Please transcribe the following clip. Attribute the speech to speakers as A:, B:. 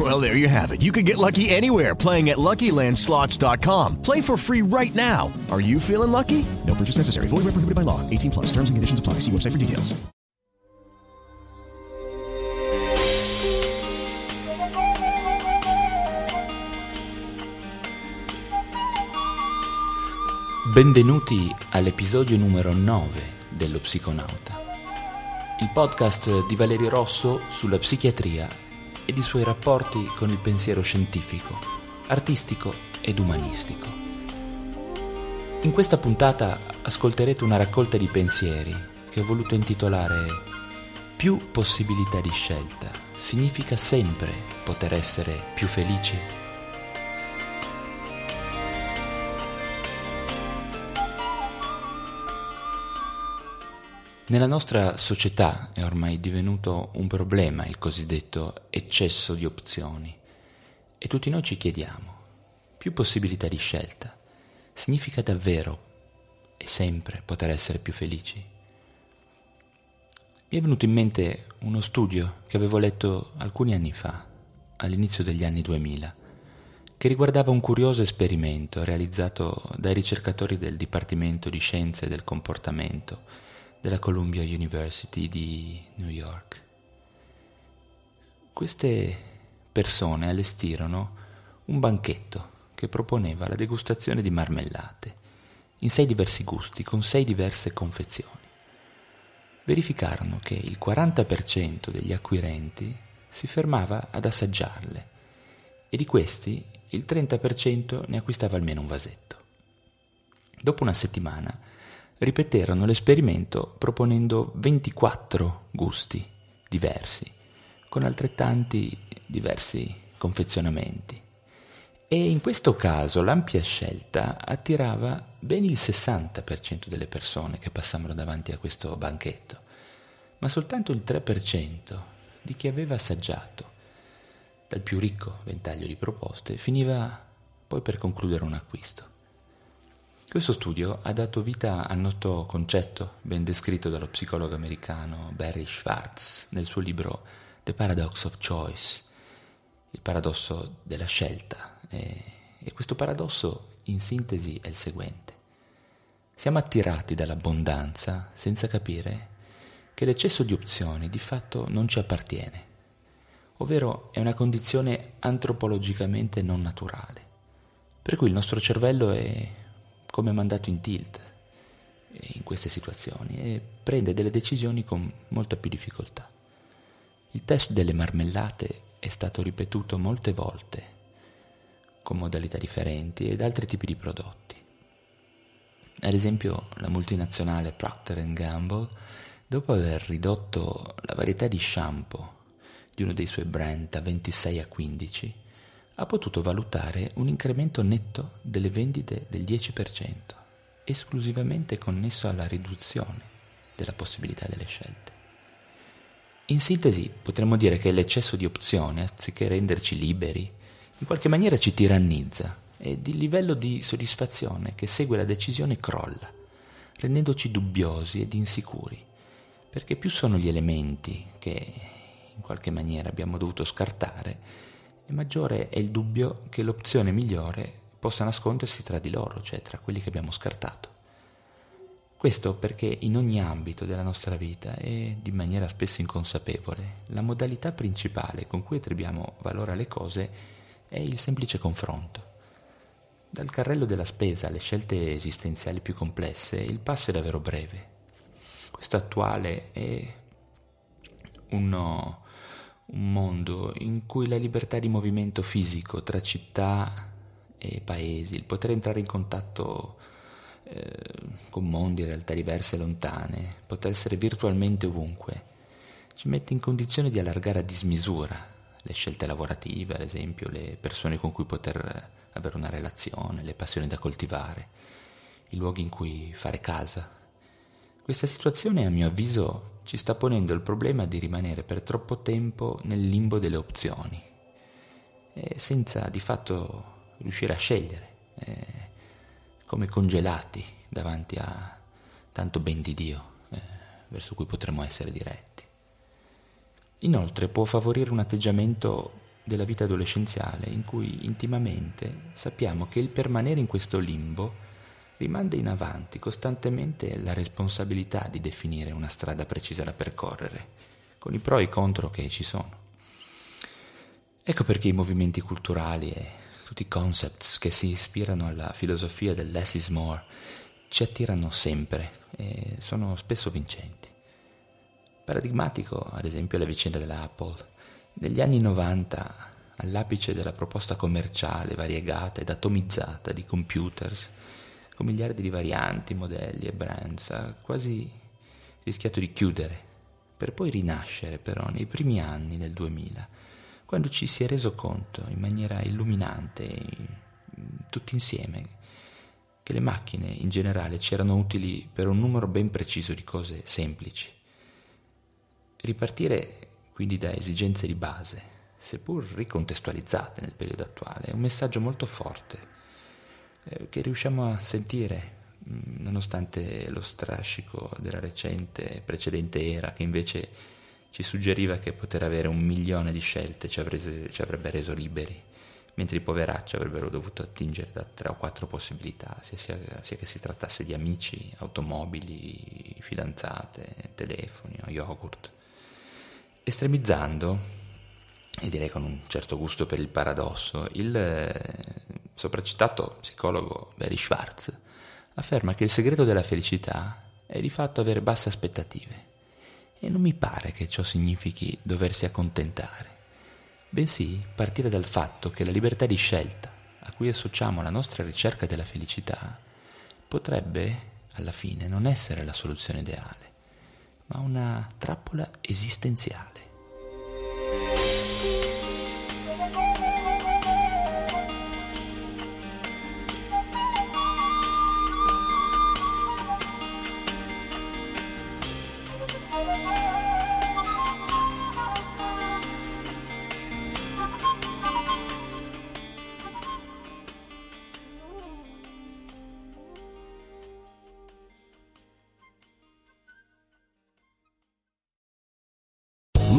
A: Well, there you have it. You can get lucky anywhere playing at LuckyLandSlots.com. Play for free right now. Are you feeling lucky? No purchase necessary. Void where prohibited by law. 18 plus. Terms and conditions apply. See website for details.
B: Benvenuti all'episodio numero 9 dello Psiconauta, il podcast di Valerio Rosso sulla psichiatria ed i suoi rapporti con il pensiero scientifico, artistico ed umanistico. In questa puntata ascolterete una raccolta di pensieri che ho voluto intitolare Più possibilità di scelta significa sempre poter essere più felici? Nella nostra società è ormai divenuto un problema il cosiddetto eccesso di opzioni e tutti noi ci chiediamo, più possibilità di scelta significa davvero e sempre poter essere più felici? Mi è venuto in mente uno studio che avevo letto alcuni anni fa, all'inizio degli anni 2000, che riguardava un curioso esperimento realizzato dai ricercatori del Dipartimento di Scienze del Comportamento della Columbia University di New York. Queste persone allestirono un banchetto che proponeva la degustazione di marmellate in sei diversi gusti con sei diverse confezioni. Verificarono che il 40% degli acquirenti si fermava ad assaggiarle e di questi il 30% ne acquistava almeno un vasetto. Dopo una settimana ripeterono l'esperimento proponendo 24 gusti diversi, con altrettanti diversi confezionamenti. E in questo caso l'ampia scelta attirava ben il 60% delle persone che passavano davanti a questo banchetto, ma soltanto il 3% di chi aveva assaggiato dal più ricco ventaglio di proposte finiva poi per concludere un acquisto. Questo studio ha dato vita al noto concetto, ben descritto dallo psicologo americano Barry Schwartz nel suo libro The Paradox of Choice, il paradosso della scelta. E, e questo paradosso, in sintesi, è il seguente. Siamo attirati dall'abbondanza senza capire che l'eccesso di opzioni di fatto non ci appartiene, ovvero è una condizione antropologicamente non naturale, per cui il nostro cervello è come mandato in tilt in queste situazioni e prende delle decisioni con molta più difficoltà. Il test delle marmellate è stato ripetuto molte volte con modalità differenti ed altri tipi di prodotti. Ad esempio, la multinazionale Procter Gamble, dopo aver ridotto la varietà di shampoo di uno dei suoi brand da 26 a 15, ha potuto valutare un incremento netto delle vendite del 10%, esclusivamente connesso alla riduzione della possibilità delle scelte. In sintesi, potremmo dire che l'eccesso di opzioni, anziché renderci liberi, in qualche maniera ci tirannizza ed il livello di soddisfazione che segue la decisione crolla, rendendoci dubbiosi ed insicuri, perché più sono gli elementi che in qualche maniera abbiamo dovuto scartare, e maggiore è il dubbio che l'opzione migliore possa nascondersi tra di loro, cioè tra quelli che abbiamo scartato. Questo perché in ogni ambito della nostra vita e di maniera spesso inconsapevole, la modalità principale con cui attribuiamo valore alle cose è il semplice confronto. Dal carrello della spesa alle scelte esistenziali più complesse il passo è davvero breve. Questo attuale è uno un mondo in cui la libertà di movimento fisico tra città e paesi, il poter entrare in contatto eh, con mondi, realtà diverse e lontane, poter essere virtualmente ovunque, ci mette in condizione di allargare a dismisura le scelte lavorative, ad esempio, le persone con cui poter avere una relazione, le passioni da coltivare, i luoghi in cui fare casa, Questa situazione, a mio avviso, ci sta ponendo il problema di rimanere per troppo tempo nel limbo delle opzioni, senza di fatto riuscire a scegliere, eh, come congelati davanti a tanto ben di Dio, eh, verso cui potremmo essere diretti. Inoltre può favorire un atteggiamento della vita adolescenziale in cui intimamente sappiamo che il permanere in questo limbo rimanda in avanti costantemente la responsabilità di definire una strada precisa da percorrere, con i pro e i contro che ci sono. Ecco perché i movimenti culturali e tutti i concepts che si ispirano alla filosofia del less is more ci attirano sempre e sono spesso vincenti. Paradigmatico, ad esempio, la vicenda della Apple. Negli anni 90, all'apice della proposta commerciale variegata ed atomizzata di computers, con miliardi di varianti, modelli e brands, ha quasi rischiato di chiudere, per poi rinascere però nei primi anni del 2000, quando ci si è reso conto in maniera illuminante, tutti insieme, che le macchine in generale c'erano utili per un numero ben preciso di cose semplici. Ripartire quindi da esigenze di base, seppur ricontestualizzate nel periodo attuale, è un messaggio molto forte che riusciamo a sentire mm, nonostante lo strascico della recente precedente era che invece ci suggeriva che poter avere un milione di scelte ci, avrese, ci avrebbe reso liberi, mentre i poveracci avrebbero dovuto attingere da tre o quattro possibilità, sia, sia, sia che si trattasse di amici, automobili, fidanzate, telefoni o yogurt. Estremizzando, e direi con un certo gusto per il paradosso, il sopracitato psicologo Barry Schwartz afferma che il segreto della felicità è di fatto avere basse aspettative e non mi pare che ciò significhi doversi accontentare, bensì partire dal fatto che la libertà di scelta a cui associamo la nostra ricerca della felicità potrebbe, alla fine, non essere la soluzione ideale, ma una trappola esistenziale.